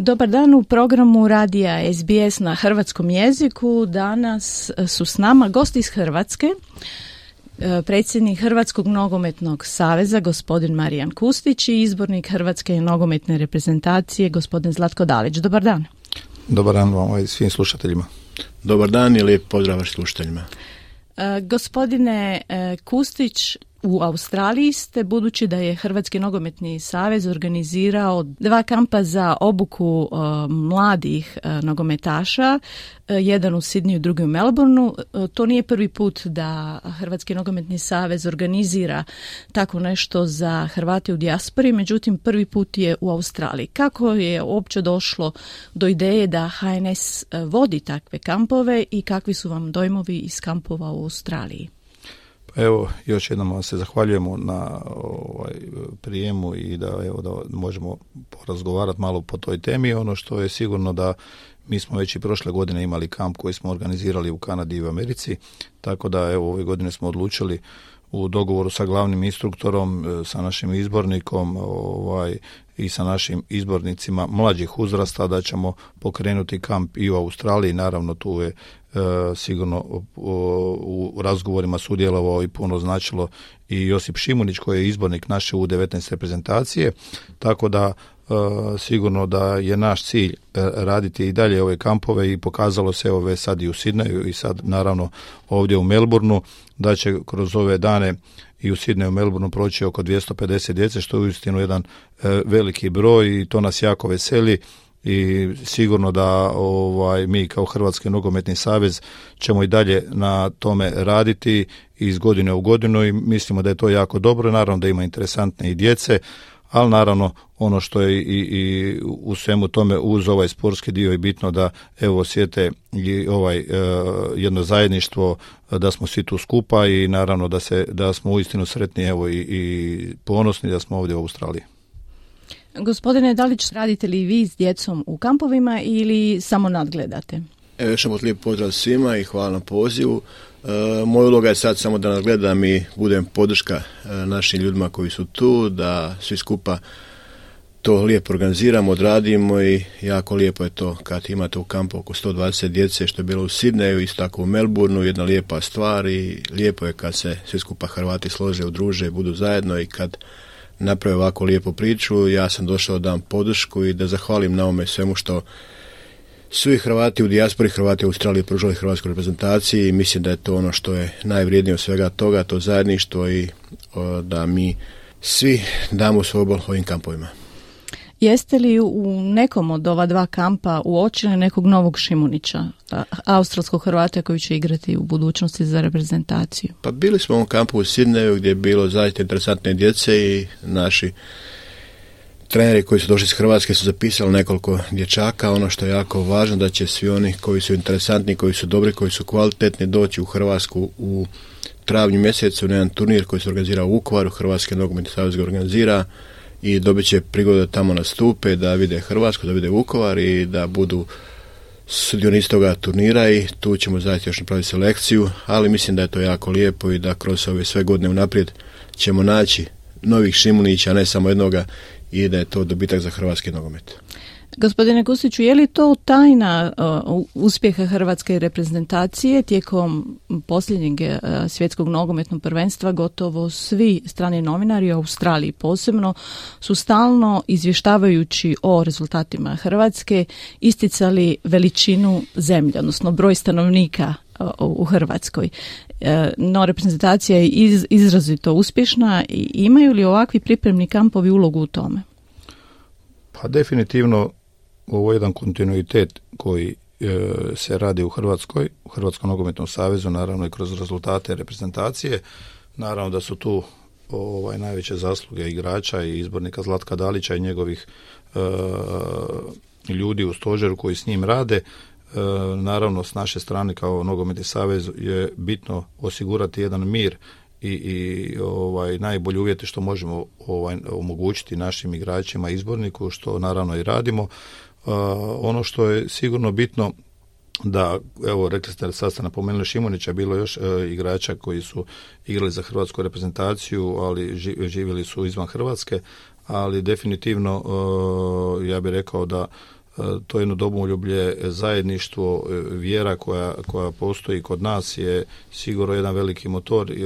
Dobar dan u programu radija SBS na hrvatskom jeziku. Danas su s nama gosti iz Hrvatske. E, predsjednik Hrvatskog nogometnog saveza gospodin Marijan Kustić i izbornik Hrvatske nogometne reprezentacije gospodin Zlatko Dalić. Dobar dan. Dobar dan vam i svim slušateljima. Dobar dan i lijep pozdrav slušateljima. E, gospodine e, Kustić, u Australiji ste, budući da je Hrvatski nogometni savez organizirao dva kampa za obuku uh, mladih uh, nogometaša, uh, jedan u Sidniju, drugi u Melbourneu. To nije prvi put da Hrvatski nogometni savez organizira tako nešto za Hrvate u dijaspori, međutim prvi put je u Australiji. Kako je uopće došlo do ideje da HNS vodi takve kampove i kakvi su vam dojmovi iz kampova u Australiji? Evo, još jednom vam se zahvaljujemo na ovaj, prijemu i da, evo, da možemo porazgovarati malo po toj temi. Ono što je sigurno da mi smo već i prošle godine imali kamp koji smo organizirali u Kanadi i u Americi, tako da evo ove godine smo odlučili u dogovoru sa glavnim instruktorom, e, sa našim izbornikom ovaj, i sa našim izbornicima mlađih uzrasta da ćemo pokrenuti kamp i u Australiji. Naravno tu je e, sigurno u razgovorima sudjelovao i puno značilo i Josip Šimunić koji je izbornik naše u 19 reprezentacije. Tako da sigurno da je naš cilj e, raditi i dalje ove kampove i pokazalo se ove sad i u Sidneju i sad naravno ovdje u Melbourneu da će kroz ove dane i u Sidneju u Melbourneu proći oko 250 djece što je uistinu jedan e, veliki broj i to nas jako veseli i sigurno da ovaj mi kao Hrvatski nogometni savez ćemo i dalje na tome raditi iz godine u godinu i mislimo da je to jako dobro. Naravno da ima interesantne i djece ali naravno ono što je i, i u svemu tome uz ovaj sportski dio je bitno da evo osjete i ovaj e, jedno zajedništvo da smo svi tu skupa i naravno da se da smo uistinu sretni evo i, i ponosni da smo ovdje u Australiji. Gospodine Dalić, radite li vi s djecom u kampovima ili samo nadgledate? Evo još lijep pozdrav svima i hvala na pozivu. E, moja uloga je sad samo da nas gledam i budem podrška e, našim ljudima koji su tu, da svi skupa to lijepo organiziramo, odradimo i jako lijepo je to kad imate u kampu oko 120 djece što je bilo u Sidneju, isto tako u Melbourneu, jedna lijepa stvar i lijepo je kad se svi skupa Hrvati slože, udruže, budu zajedno i kad naprave ovako lijepu priču. Ja sam došao da dam podršku i da zahvalim na ome svemu što svi Hrvati u dijaspori, Hrvati u Australiji pružali hrvatskoj reprezentaciji i mislim da je to ono što je najvrijednije od svega toga, to zajedništvo i da mi svi damo svoj obol ovim kampovima. Jeste li u nekom od ova dva kampa uočili nekog novog Šimunića, australskog Hrvata koji će igrati u budućnosti za reprezentaciju? Pa bili smo u kampu u Sidneju gdje je bilo zaista interesantne djece i naši treneri koji su došli iz Hrvatske su zapisali nekoliko dječaka. Ono što je jako važno da će svi oni koji su interesantni, koji su dobri, koji su kvalitetni doći u Hrvatsku u travnju mjesecu na jedan turnir koji se organizira u Vukovaru, Hrvatski nogometni savez ga organizira i dobit će prigodu da tamo nastupe, da vide Hrvatsku, da vide Vukovar i da budu sudionici toga turnira i tu ćemo zaista još napraviti selekciju, ali mislim da je to jako lijepo i da kroz ove sve godine unaprijed ćemo naći novih Šimunića, ne samo jednoga i da je to dobitak za hrvatski nogomet. Gospodine Kustiću, je li to tajna uh, uspjeha hrvatske reprezentacije tijekom posljednjeg uh, svjetskog nogometnog prvenstva gotovo svi strani novinari u Australiji posebno su stalno izvještavajući o rezultatima Hrvatske isticali veličinu zemlje, odnosno broj stanovnika u Hrvatskoj. No, reprezentacija je izrazito uspješna imaju li ovakvi pripremni kampovi ulogu u tome? Pa definitivno ovo je jedan kontinuitet koji e, se radi u Hrvatskoj, u Hrvatskom nogometnom savezu, naravno i kroz rezultate reprezentacije. Naravno da su tu ovaj najveće zasluge igrača i izbornika Zlatka Dalića i njegovih e, ljudi u stožeru koji s njim rade. E, naravno s naše strane kao nogometni savez je bitno osigurati jedan mir i, i ovaj najbolji uvjeti što možemo ovaj omogućiti našim igračima izborniku što naravno i radimo. Ono što je sigurno bitno da, evo, rekli ste, sad ste napomenuli Šimunića, bilo još e, igrača koji su igrali za hrvatsku reprezentaciju, ali živjeli su izvan Hrvatske, ali definitivno e, ja bih rekao da e, to jedno domoljublje, zajedništvo, vjera koja, koja postoji kod nas je sigurno jedan veliki motor i,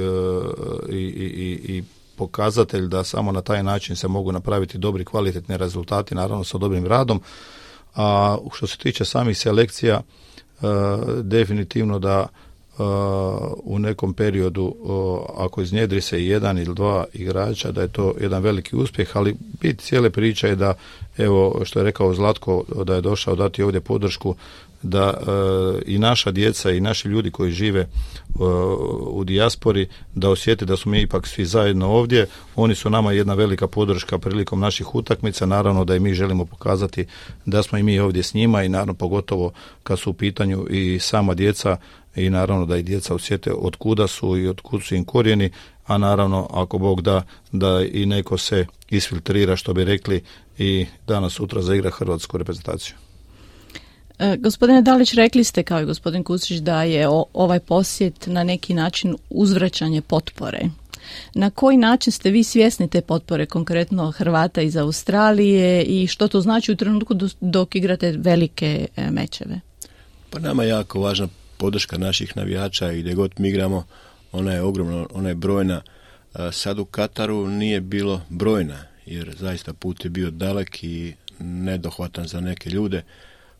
i, i pokazatelj da samo na taj način se mogu napraviti dobri kvalitetni rezultati, naravno sa dobrim radom. A što se tiče samih selekcija, definitivno da u nekom periodu ako iznjedri se jedan ili dva igrača da je to jedan veliki uspjeh, ali bit cijele priče je da evo što je rekao Zlatko da je došao dati ovdje podršku da e, i naša djeca i naši ljudi koji žive e, u dijaspori da osjete da smo mi ipak svi zajedno ovdje. Oni su nama jedna velika podrška prilikom naših utakmica. Naravno da i mi želimo pokazati da smo i mi ovdje s njima i naravno pogotovo kad su u pitanju i sama djeca i naravno da i djeca osjete od kuda su i od kud su im korijeni, a naravno ako Bog da da i neko se isfiltrira što bi rekli i danas sutra zaigra hrvatsku reprezentaciju. E, gospodine Dalić, rekli ste kao i gospodin Kusić da je ovaj posjet na neki način uzvraćanje potpore. Na koji način ste vi svjesni te potpore, konkretno Hrvata iz Australije i što to znači u trenutku dok igrate velike e, mečeve? Pa nama je jako važna podrška naših navijača i gdje god mi igramo, ona je ogromna, ona je brojna. Sad u Kataru nije bilo brojna, jer zaista put je bio dalek i nedohvatan za neke ljude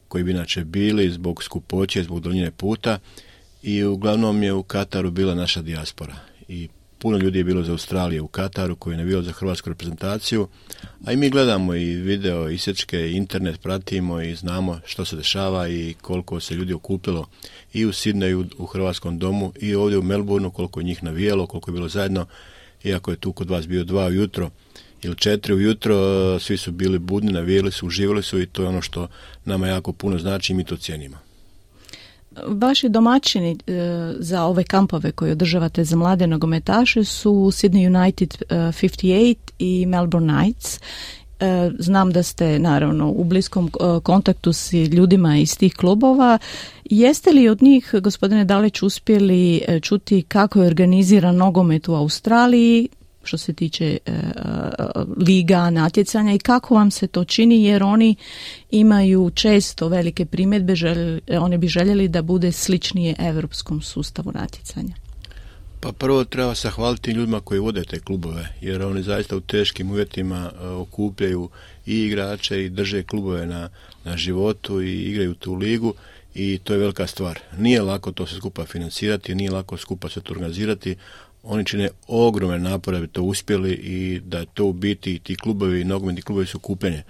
koji bi inače bili zbog skupoće, zbog doljine puta i uglavnom je u Kataru bila naša dijaspora. I puno ljudi je bilo za Australije u Kataru koji je bilo za hrvatsku reprezentaciju, a i mi gledamo i video, isječke, internet pratimo i znamo što se dešava i koliko se ljudi okupilo i u Sidneju u hrvatskom domu i ovdje u Melbourneu koliko je njih navijelo, koliko je bilo zajedno, iako je tu kod vas bio dva ujutro ili četiri ujutro, svi su bili budni, navijeli su, uživali su i to je ono što nama jako puno znači i mi to cijenimo. Vaši domaćini e, za ove kampove koje održavate za mlade nogometaše su Sydney United 58 e, i Melbourne Knights. E, znam da ste naravno u bliskom kontaktu s ljudima iz tih klubova. Jeste li od njih, gospodine Daleć, uspjeli čuti kako je organiziran nogomet u Australiji, što se tiče e, liga, natjecanja i kako vam se to čini jer oni imaju često velike primjedbe, oni bi željeli da bude sličnije europskom sustavu natjecanja. Pa prvo treba zahvaliti ljudima koji vode te klubove, jer oni zaista u teškim uvjetima e, okupljaju i igrače i drže klubove na, na životu i igraju tu ligu i to je velika stvar. Nije lako to se skupa financirati, nije lako skupa se to organizirati, oni čine ogromne napore da bi to uspjeli i da je to u biti ti klubovi, nogometni klubovi su kupljenje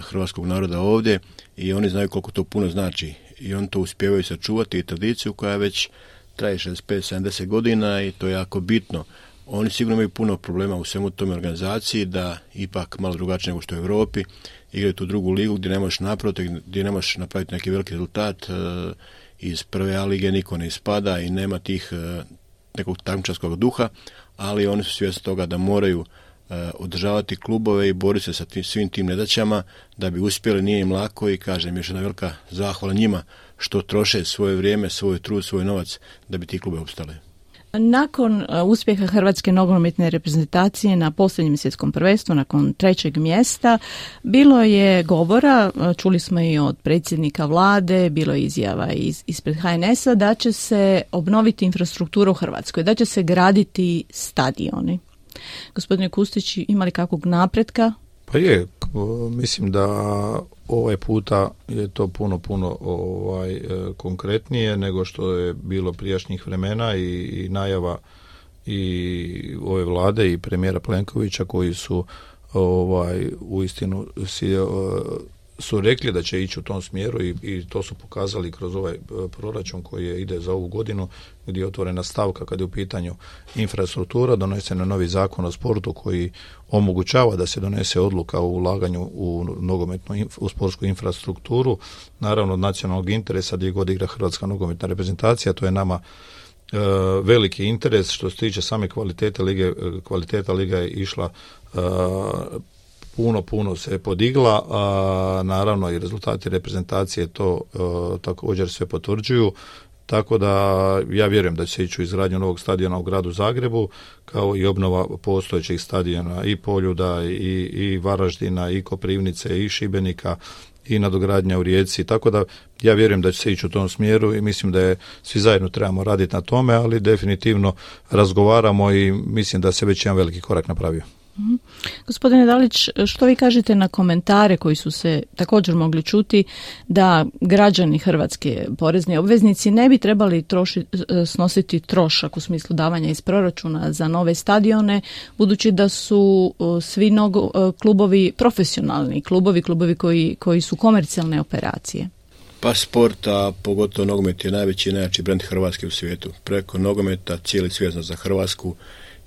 hrvatskog naroda ovdje i oni znaju koliko to puno znači i oni to uspijevaju sačuvati i tradiciju koja već traje 65-70 godina i to je jako bitno. Oni sigurno imaju puno problema u svemu tome organizaciji da ipak malo drugačije nego što je u Europi igraju tu drugu ligu gdje ne možeš napraviti, gdje ne možeš napraviti neki veliki rezultat e, iz prve A lige niko ne ispada i nema tih e, nekog takmičarskog duha, ali oni su svjesni toga da moraju e, održavati klubove i boriti se sa tim, svim tim nedaćama da bi uspjeli, nije im lako i kažem još jedna velika zahvala njima što troše svoje vrijeme, svoj trud, svoj novac da bi ti klube opstali. Nakon e, uspjeha Hrvatske nogometne reprezentacije na posljednjem svjetskom prvenstvu, nakon trećeg mjesta, bilo je govora, e, čuli smo i od predsjednika vlade, bilo je izjava iz, ispred HNS-a da će se obnoviti infrastruktura u Hrvatskoj, da će se graditi stadioni. Gospodine Kustić, imali kakvog napretka pa je, mislim da ovaj puta je to puno, puno ovaj, e, konkretnije nego što je bilo prijašnjih vremena i, i najava i ove vlade i premijera Plenkovića koji su ovaj uistinu si su rekli da će ići u tom smjeru i, i to su pokazali kroz ovaj e, proračun koji je, ide za ovu godinu gdje je otvorena stavka kad je u pitanju infrastruktura, donesen je novi zakon o sportu koji omogućava da se donese odluka o ulaganju u nogometnu u sportsku infrastrukturu, naravno od nacionalnog interesa gdje god igra Hrvatska nogometna reprezentacija, to je nama e, veliki interes. Što se tiče same kvalitete lige, e, kvaliteta liga je išla puno, puno se podigla, a naravno i rezultati reprezentacije to e, također sve potvrđuju. Tako da ja vjerujem da će se ići u izgradnju novog stadiona u gradu Zagrebu, kao i obnova postojećih stadiona i Poljuda, i, i Varaždina, i Koprivnice, i Šibenika, i nadogradnja u Rijeci, tako da ja vjerujem da će se ići u tom smjeru i mislim da je svi zajedno trebamo raditi na tome, ali definitivno razgovaramo i mislim da se već jedan veliki korak napravio. Mhm. Gospodine Dalić, što vi kažete na komentare koji su se također mogli čuti da građani Hrvatske porezni obveznici ne bi trebali troši, snositi trošak u smislu davanja iz proračuna za nove stadione, budući da su svi nogo, klubovi profesionalni klubovi, klubovi koji, koji su komercijalne operacije? Pa sport, a pogotovo nogomet je najveći i najjači brend Hrvatske u svijetu. Preko nogometa cijeli svijet za Hrvatsku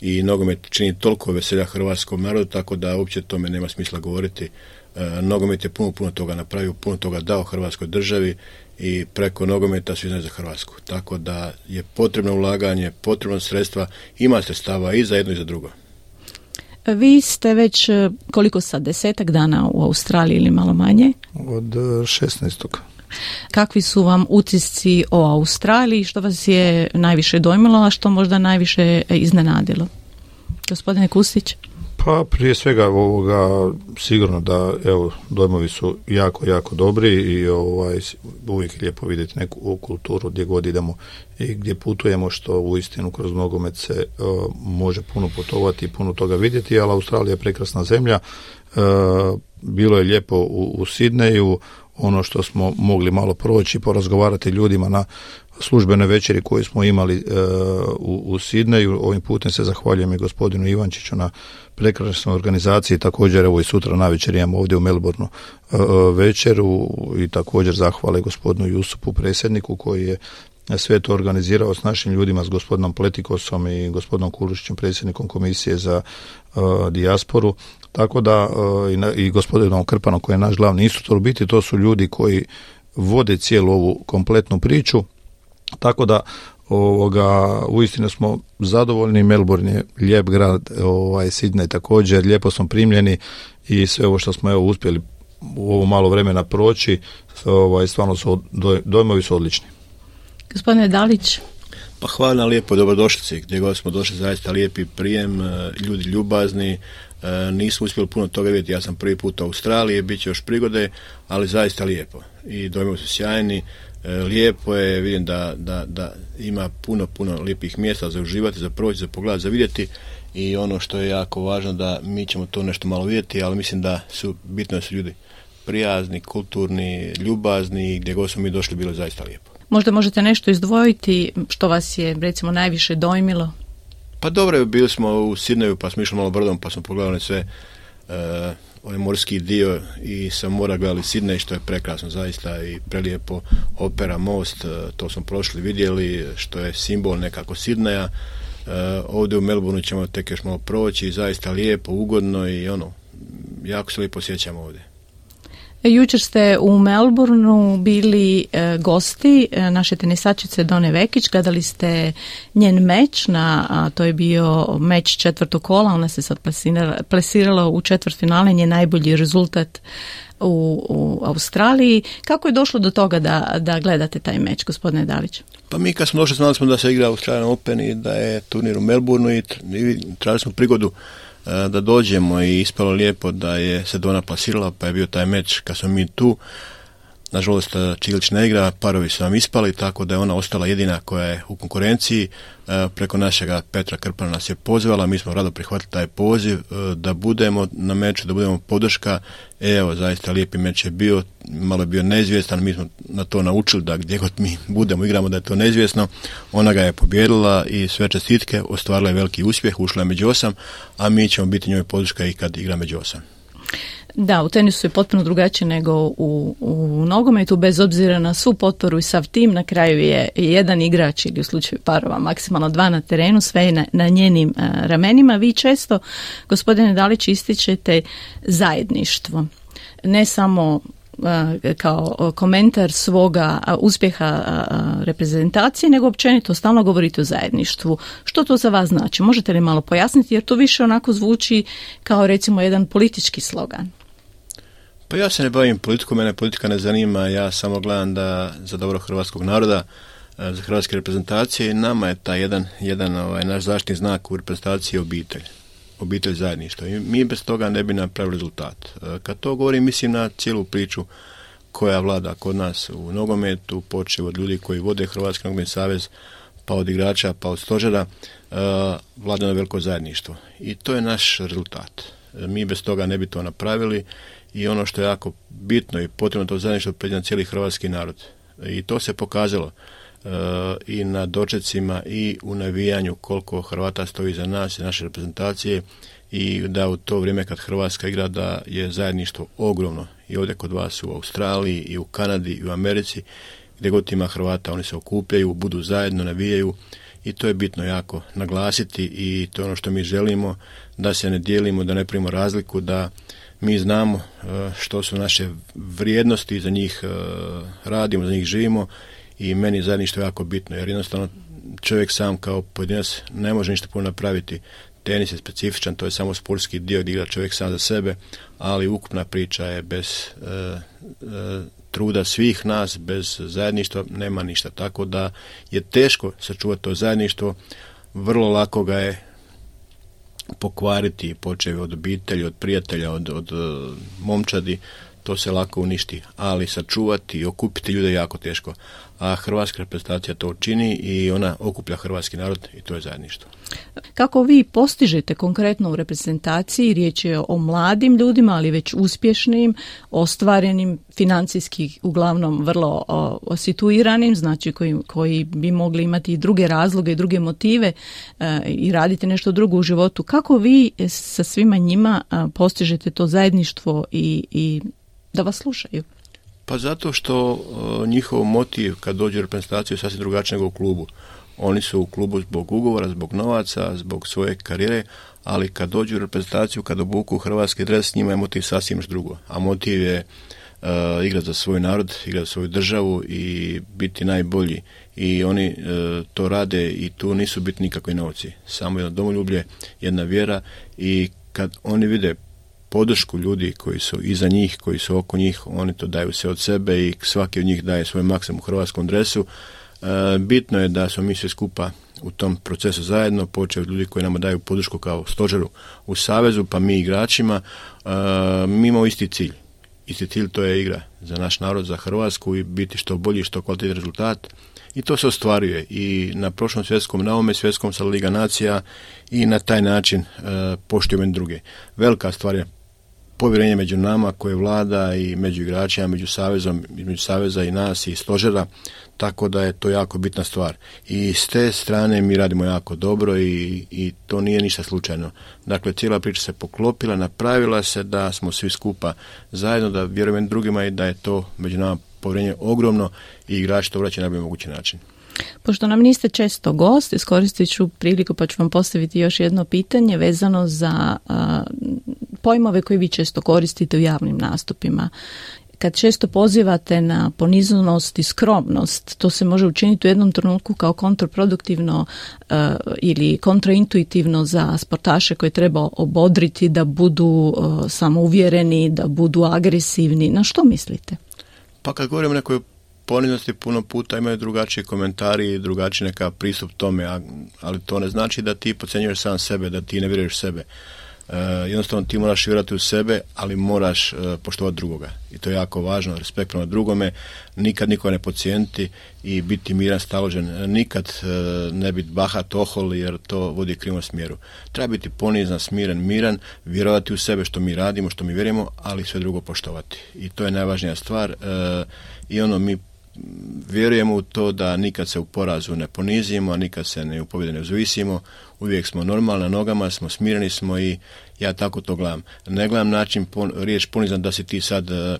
i nogomet čini toliko veselja hrvatskom narodu, tako da uopće tome nema smisla govoriti. E, nogomet je puno, puno toga napravio, puno toga dao hrvatskoj državi i preko nogometa svi znaju za Hrvatsku. Tako da je potrebno ulaganje, potrebno sredstva, ima sredstava i za jedno i za drugo. Vi ste već e, koliko sad, desetak dana u Australiji ili malo manje? Od 16. Kakvi su vam utisci o Australiji, što vas je najviše dojmilo, a što možda najviše iznenadilo? Gospodine Kustić? Pa prije svega ovoga sigurno da evo dojmovi su jako jako dobri i ovaj uvijek je lijepo vidjeti neku kulturu gdje god idemo i gdje putujemo što uistinu kroz nogomet se može puno putovati i puno toga vidjeti, ali Australija je prekrasna zemlja. bilo je lijepo u, u Sidneju, ono što smo mogli malo proći, porazgovarati ljudima na službenoj večeri koju smo imali e, u, u Sidneju. Ovim putem se zahvaljujem i gospodinu Ivančiću na prekrasnoj organizaciji. Također evo i sutra na večer imamo ovdje u Melbourneu e, večeru i također zahvale gospodinu Jusupu predsjedniku koji je sve to organizirao s našim ljudima, s gospodinom Pletikosom i gospodinom Kurušićem, predsjednikom komisije za uh, dijasporu. Tako da uh, i, gospodinom Krpanom koji je naš glavni instruktor, biti to su ljudi koji vode cijelu ovu kompletnu priču. Tako da ovoga uistinu smo zadovoljni Melbourne je lijep grad ovaj Sydney također lijepo smo primljeni i sve ovo što smo evo uspjeli u ovo malo vremena proći ovaj stvarno su dojmovi su odlični Gospodine Dalić. Pa hvala na lijepo dobrodošlici. Gdje god smo došli zaista lijepi prijem, e, ljudi ljubazni, e, nismo uspjeli puno toga vidjeti. Ja sam prvi put u Australiji, bit će još prigode, ali zaista lijepo. I dojmovi su sjajni, e, lijepo je, vidim da, da, da ima puno, puno lijepih mjesta za uživati, za proći, za pogledati, za vidjeti i ono što je jako važno da mi ćemo to nešto malo vidjeti, ali mislim da su bitno da su ljudi prijazni, kulturni, ljubazni i gdje god smo mi došli bilo je zaista lijepo. Možda možete nešto izdvojiti što vas je recimo najviše dojmilo? Pa dobro, bili smo u Sidneju pa smo išli malo brodom pa smo pogledali sve uh, ovaj morski dio i sa mora gledali Sidnej što je prekrasno zaista i prelijepo opera most, uh, to smo prošli vidjeli što je simbol nekako Sidneja. Uh, ovdje u Melbourneu ćemo tek još malo proći, zaista lijepo, ugodno i ono, jako se lijepo sjećamo ovdje. Jučer ste u Melbourneu bili e, gosti e, naše tenisačice Done Vekić, gledali ste njen meč, na, a to je bio meč četvrtog kola, ona se sad plesirala u četvrtfinale, njen najbolji rezultat u, u Australiji. Kako je došlo do toga da, da gledate taj meč, gospodine Dalić? Pa mi kad smo došli znali smo da se igra Australian Open i da je turnir u Melbourneu i tražili smo prigodu da dođemo i ispalo lijepo da je se Dona plasirala pa je bio taj meč kad smo mi tu Nažalost, e, Čilić ne igra, parovi su nam ispali, tako da je ona ostala jedina koja je u konkurenciji. E, preko našega Petra Krpana nas je pozvala, mi smo rado prihvatili taj poziv da budemo na meču, da budemo podrška. Evo, zaista lijepi meč je bio, malo je bio neizvjestan, mi smo na to naučili da gdje god mi budemo, igramo da je to neizvjesno. Ona ga je pobjedila i sve čestitke, ostvarila je veliki uspjeh, ušla je među osam, a mi ćemo biti njoj podrška i kad igra među osam. Da, u tenisu je potpuno drugačije nego u, u nogometu, bez obzira na svu potporu i sav tim, na kraju je jedan igrač ili u slučaju parova maksimalno dva na terenu, sve je na, na njenim uh, ramenima. Vi često, gospodine Dalić, ističete zajedništvo. Ne samo kao komentar svoga uspjeha reprezentacije, nego općenito stalno govorite o zajedništvu. Što to za vas znači? Možete li malo pojasniti jer to više onako zvuči kao recimo jedan politički slogan? Pa ja se ne bavim politikom, mene politika ne zanima, ja samo gledam da za dobro hrvatskog naroda, e, za hrvatske reprezentacije nama je taj jedan, jedan ovaj, naš zaštitni znak u reprezentaciji obitelj obitelj zajedništva. I mi bez toga ne bi napravili rezultat. E, kad to govorim, mislim na cijelu priču koja vlada kod nas u nogometu, počeo od ljudi koji vode Hrvatski nogometni savez, pa od igrača, pa od stožera, uh, vlada na veliko zajedništvo. I to je naš rezultat. Mi bez toga ne bi to napravili i ono što je jako bitno i potrebno to zajedništvo na cijeli hrvatski narod. I to se pokazalo uh, i na dočecima i u navijanju koliko Hrvata stoji za nas i naše reprezentacije i da u to vrijeme kad Hrvatska igra da je zajedništvo ogromno i ovdje kod vas u Australiji i u Kanadi i u Americi gdje god ima Hrvata oni se okupljaju, budu zajedno, navijaju i to je bitno jako naglasiti i to je ono što mi želimo da se ne dijelimo, da ne primimo razliku, da mi znamo e, što su naše vrijednosti, za njih e, radimo, za njih živimo i meni zajedništvo jako bitno jer jednostavno čovjek sam kao pojedinac ne može ništa puno napraviti tenis je specifičan, to je samo sportski dio gdje igra čovjek sam za sebe, ali ukupna priča je bez e, e, truda svih nas, bez zajedništva nema ništa. Tako da je teško sačuvati to zajedništvo, vrlo lako ga je pokvariti, počevi od obitelji, od prijatelja, od, od e, momčadi, to se lako uništi, ali sačuvati i okupiti ljude je jako teško. A hrvatska reprezentacija to čini i ona okuplja hrvatski narod i to je zajedništvo. Kako vi postižete konkretno u reprezentaciji, riječ je o mladim ljudima, ali već uspješnim, ostvarenim, financijski uglavnom vrlo o, situiranim, znači koji, koji bi mogli imati i druge razloge i druge motive e, i raditi nešto drugo u životu. Kako vi sa svima njima postižete to zajedništvo i, i da vas slušaju? Pa zato što uh, njihov motiv kad dođe u reprezentaciju je sasvim drugačiji nego u klubu. Oni su u klubu zbog ugovora, zbog novaca, zbog svoje karijere, ali kad dođu u reprezentaciju, kad obuku hrvatski dres, njima je motiv sasvim drugo. A motiv je uh, igrati za svoj narod, igrati za svoju državu i biti najbolji. I oni uh, to rade i tu nisu bitni nikakvi novci. Samo jedno domoljublje, jedna vjera i kad oni vide podršku ljudi koji su iza njih, koji su oko njih, oni to daju sve od sebe i svaki od njih daje svoj maksimum u hrvatskom dresu. E, bitno je da smo mi sve skupa u tom procesu zajedno, počeo od ljudi koji nama daju podršku kao stožeru u Savezu, pa mi igračima, e, mi imamo isti cilj. Isti cilj to je igra za naš narod, za Hrvatsku i biti što bolji, što kvalitetni rezultat. I to se ostvaruje i na prošlom svjetskom, na ovome svjetskom sa Liga Nacija i na taj način e, poštujemo druge. Velika stvar je povjerenje među nama koje vlada i među igračima, među savezom, između saveza i nas i stožera, tako da je to jako bitna stvar. I s te strane mi radimo jako dobro i, i to nije ništa slučajno. Dakle, cijela priča se poklopila, napravila se da smo svi skupa zajedno, da vjerujem drugima i da je to među nama povjerenje ogromno i igrači to vraća na najbolji mogući način. Pošto nam niste često gost, iskoristit ću priliku pa ću vam postaviti još jedno pitanje vezano za pojmove koje vi često koristite u javnim nastupima. Kad često pozivate na poniznost i skromnost, to se može učiniti u jednom trenutku kao kontraproduktivno ili kontraintuitivno za sportaše koje treba obodriti da budu uh, samouvjereni, da budu agresivni. Na što mislite? Pa kad govorimo o nekoj poniznosti puno puta imaju drugačiji komentari i drugačiji neka pristup tome, ali to ne znači da ti pocenjuješ sam sebe, da ti ne vjeruješ sebe. E, jednostavno ti moraš vjerati u sebe, ali moraš e, poštovati drugoga. I to je jako važno, respekt prema drugome, nikad niko ne pocijenti i biti miran, staložen, nikad e, ne biti bahat, ohol, jer to vodi krivom smjeru. Treba biti ponizan, smiren, miran, vjerovati u sebe što mi radimo, što mi vjerujemo, ali sve drugo poštovati. I to je najvažnija stvar. E, I ono, mi vjerujemo u to da nikad se u porazu ne ponizimo, nikad se ne u pobjede ne uzvisimo, uvijek smo normalni na nogama, smo smireni smo i ja tako to gledam. Ne gledam način pon, riječ ponizan da si ti sad uh,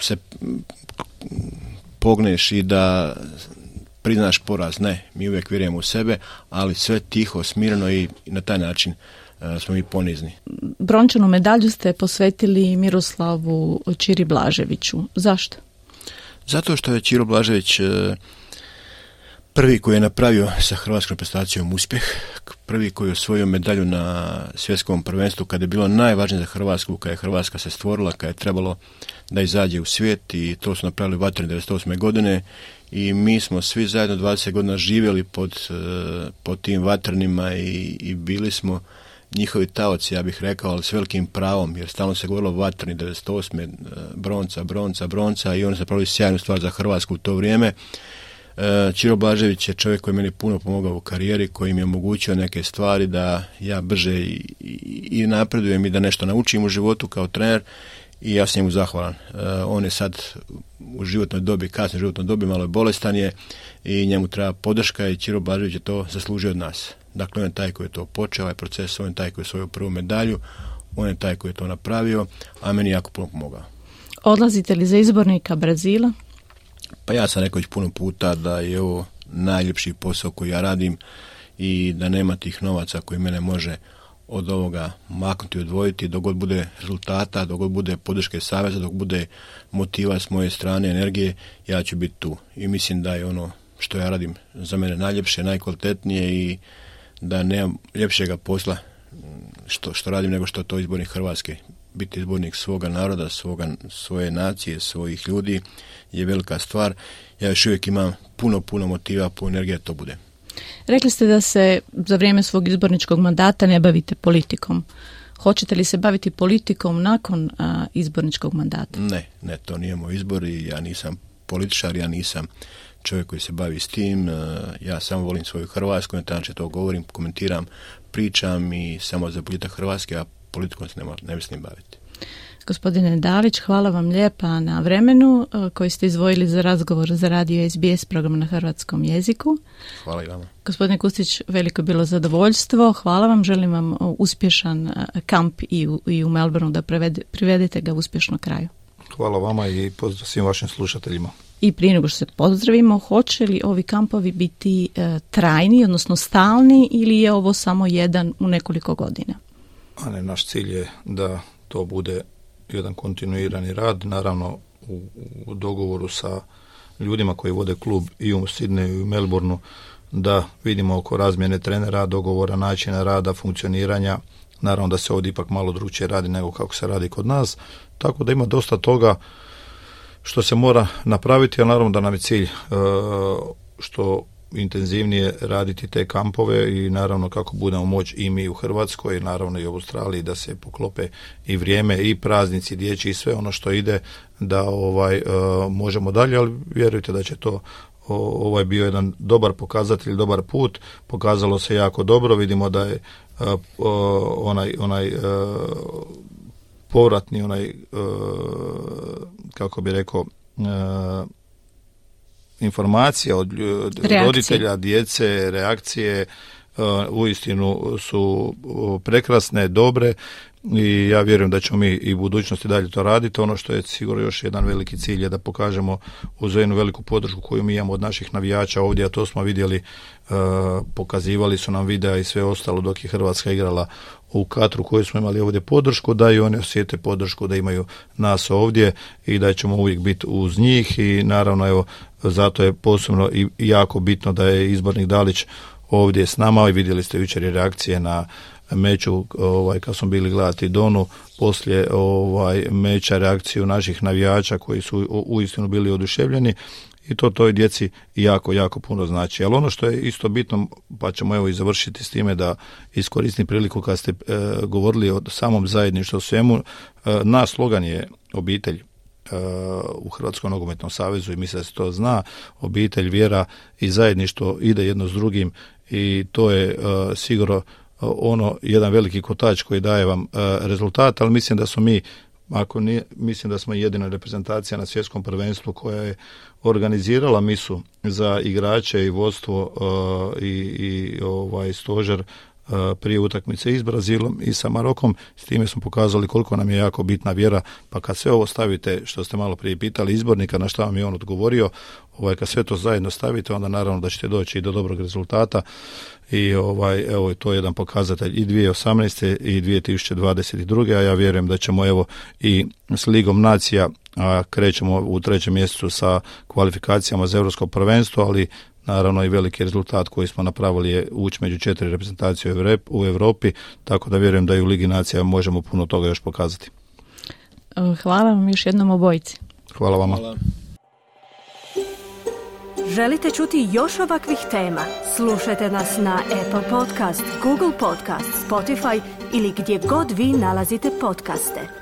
se pogneš i da priznaš poraz. Ne, mi uvijek vjerujemo u sebe, ali sve tiho, smireno i na taj način uh, smo mi ponizni. Brončanu medalju ste posvetili Miroslavu Čiri Blaževiću. Zašto? Zato što je Čiro Blažević e, prvi koji je napravio sa hrvatskom reprezentacijom uspjeh, prvi koji je osvojio medalju na svjetskom prvenstvu kada je bilo najvažnije za Hrvatsku, kada je Hrvatska se stvorila, kada je trebalo da izađe u svijet i to su napravili vatreni 98. godine i mi smo svi zajedno 20 godina živjeli pod, e, pod tim vatrenima i, i bili smo njihovi taoci, ja bih rekao, ali s velikim pravom, jer stalno se govorilo vatrni 98. bronca, bronca, bronca i oni su pravili sjajnu stvar za Hrvatsku u to vrijeme. Čiro Blažević je čovjek koji je meni puno pomogao u karijeri, koji mi je omogućio neke stvari da ja brže i, i, napredujem i da nešto naučim u životu kao trener i ja sam njemu zahvalan. on je sad u životnoj dobi, kasnoj životnoj dobi, malo je bolestan je i njemu treba podrška i Čiro Blažević je to zaslužio od nas. Dakle, on je taj koji je to počeo, ovaj proces, on je taj koji je svoju prvu medalju, on je taj koji je to napravio, a meni jako puno pomogao. Odlazite li za izbornika Brazila? Pa ja sam rekao već puno puta da je ovo najljepši posao koji ja radim i da nema tih novaca koji mene može od ovoga maknuti i odvojiti dok god bude rezultata, dok god bude podrške saveza, dok bude motiva s moje strane, energije, ja ću biti tu. I mislim da je ono što ja radim za mene najljepše, najkvalitetnije i da nemam ljepšega posla što, što radim nego što to izbornik Hrvatske. Biti izbornik svoga naroda, svoga, svoje nacije, svojih ljudi je velika stvar. Ja još uvijek imam puno, puno motiva, puno energije to bude. Rekli ste da se za vrijeme svog izborničkog mandata ne bavite politikom. Hoćete li se baviti politikom nakon izborničkog mandata? Ne, ne, to nije moj izbor i ja nisam političar, ja nisam čovjek koji se bavi s tim. E, ja samo volim svoju Hrvatsku, na taj to govorim, komentiram, pričam i samo za boljitak Hrvatske, a politikom se ne, ne mislim baviti. Gospodine Dalić, hvala vam lijepa na vremenu e, koji ste izvojili za razgovor za radio SBS program na hrvatskom jeziku. Hvala i vama. Gospodine Kustić, veliko je bilo zadovoljstvo. Hvala vam, želim vam uspješan e, kamp i u, i u Melbourneu da privedete ga uspješno kraju. Hvala vama i pozdrav svim vašim slušateljima. I prije nego što se pozdravimo, hoće li ovi kampovi biti e, trajni, odnosno stalni ili je ovo samo jedan u nekoliko godina? A ne, naš cilj je da to bude jedan kontinuirani rad, naravno u, u dogovoru sa ljudima koji vode klub i u Sidneju i u Melbourneu, da vidimo oko razmjene trenera, dogovora, načina rada, funkcioniranja, naravno da se ovdje ipak malo drugčije radi nego kako se radi kod nas, tako da ima dosta toga što se mora napraviti, a naravno da nam je cilj e, što intenzivnije raditi te kampove i naravno kako budemo moći i mi u Hrvatskoj naravno i u Australiji da se poklope i vrijeme i praznici dječji i sve ono što ide da ovaj e, možemo dalje, ali vjerujte da će to ovaj bio jedan dobar pokazatelj, dobar put, pokazalo se jako dobro, vidimo da je e, onaj, onaj povratni onaj kako bi rekao informacija od roditelja, djece, reakcije uistinu su prekrasne, dobre i ja vjerujem da ćemo mi i u budućnosti dalje to raditi. Ono što je sigurno još jedan veliki cilj je da pokažemo uz jednu veliku podršku koju mi imamo od naših navijača ovdje, a to smo vidjeli, uh, pokazivali su nam videa i sve ostalo dok je Hrvatska igrala u Katru koju smo imali ovdje podršku, da i oni osjete podršku da imaju nas ovdje i da ćemo uvijek biti uz njih i naravno evo zato je posebno i jako bitno da je izbornik Dalić ovdje s nama i vidjeli ste jučer reakcije na meču ovaj kad smo bili gledati Donu. Poslije ovaj meča reakciju naših navijača koji su uistinu bili oduševljeni i to toj djeci jako, jako puno znači. Ali ono što je isto bitno, pa ćemo evo i završiti s time da iskoristim priliku kad ste e, govorili o samom zajedništvu svemu, e, naš slogan je obitelj e, u Hrvatskom nogometnom savezu i mislim da se to zna, obitelj, vjera i zajedništvo ide jedno s drugim i to je sigurno ono jedan veliki kotač koji daje vam rezultat, ali mislim da smo mi ako nije, mislim da smo jedina reprezentacija na svjetskom prvenstvu koja je organizirala misu za igrače i vodstvo uh, i, i ovaj stožer prije utakmice i s Brazilom i sa Marokom. S time smo pokazali koliko nam je jako bitna vjera. Pa kad sve ovo stavite, što ste malo prije pitali izbornika, na što vam je on odgovorio, ovaj, kad sve to zajedno stavite, onda naravno da ćete doći i do dobrog rezultata i ovaj evo to je jedan pokazatelj i 2018. i 2022. a ja vjerujem da ćemo evo i s Ligom nacija a krećemo u trećem mjesecu sa kvalifikacijama za europsko prvenstvo, ali naravno i veliki rezultat koji smo napravili je ući među četiri reprezentacije u Europi, tako da vjerujem da i u Ligi nacija možemo puno toga još pokazati. Hvala vam još jednom obojici. Hvala vama. Hvala. Želite čuti još ovakvih tema? Slušajte nas na Apple Podcast, Google Podcast, Spotify ili gdje god vi nalazite podcaste.